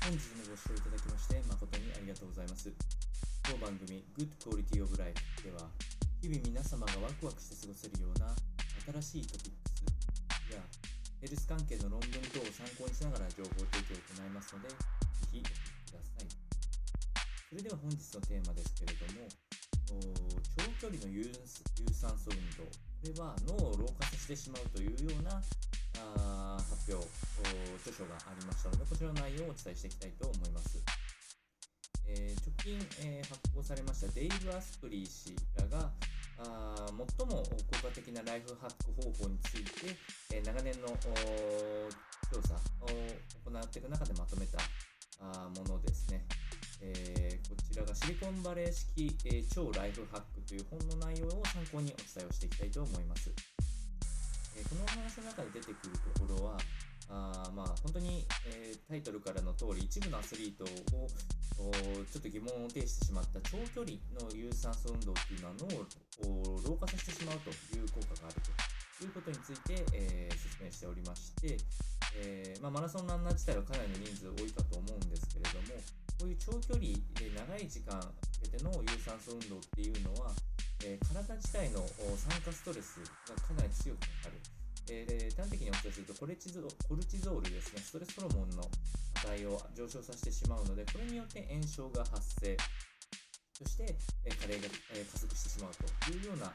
本日もご視聴いただきまして誠にありがとうございます。当番組 Good Quality of Life では日々皆様がワクワクして過ごせるような新しいトピックスやヘルス関係の論文等を参考にしながら情報提供を行いますので、ぜひお聞きください。それでは本日のテーマですけれども、長距離の有酸素運動、これは脳を老化させてしまうというような、著書がありましたので、こちらの内容をお伝えしていきたいと思います。えー、直近、えー、発行されましたデイブ・アスプリー氏らがあ最も効果的なライフハック方法について、えー、長年の調査を行っていく中でまとめたあものですね。えー、こちらがシリコンバレー式、えー、超ライフハックという本の内容を参考にお伝えをしていきたいと思います。えー、このお話の中で出てくるところは、あまあ本当に、えー、タイトルからの通り一部のアスリートをちょっと疑問を呈してしまった長距離の有酸素運動っていうのは脳を老化させてしまうという効果があるということについて、えー、説明しておりまして、えー、まあ、マラソンランナー自体はかなりの人数多いかと思うんですけれどもこういう長距離で長い時間かけての有酸素運動っていうのは、え体自体の酸化ストレスがかなり強くかかる。えー、端的にお伝えするとコルチゾコルチゾールですね、ストレスホルモンの値を上昇させてしまうので、これによって炎症が発生、そして、え加齢が、え加速してしまうというような、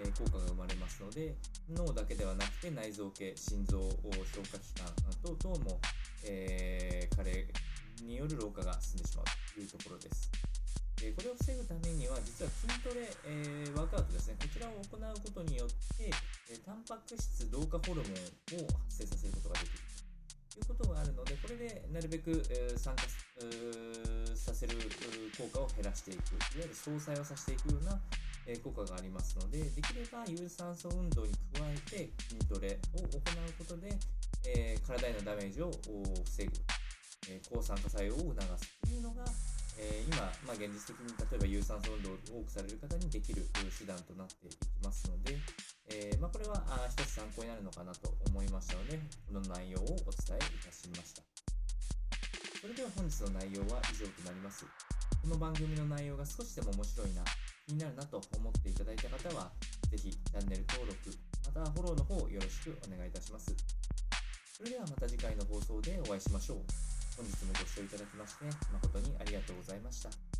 え効果が生まれますので、脳だけではなくて内臓系、心臓、消化器官等々も、えー、加齢による老化が進んでしまうというところです。えこれを防ぐためには、実は筋トレ、えー、ワークアウトですね、こちらを行うことによって、タンパク質同化ホルモンを発生させることができるということがあるので、これでなるべく、え酸化させる効果を減らしていく、いわゆる相殺をさせていくような、え効果がありますので、できれば有酸素運動に加えて筋トレを行うことで、え体へのダメージを防ぐ、え抗酸化作用を促すというのが、えー、今、まあ、現実的に例えば有酸素運動を多くされる方にできる手段となっていきますので、えー、まあ、これはあ一つ参考になるのかなと思いましたので、この内容をお伝えいたしました。それでは本日の内容は以上となります。この番組の内容が少しでも面白いな、気になるなと思っていただいた方は、ぜひチャンネル登録、またフォローの方よろしくお願いいたします。それではまた次回の放送でお会いしましょう。本日もご視聴いただきまして誠にありがとうございました。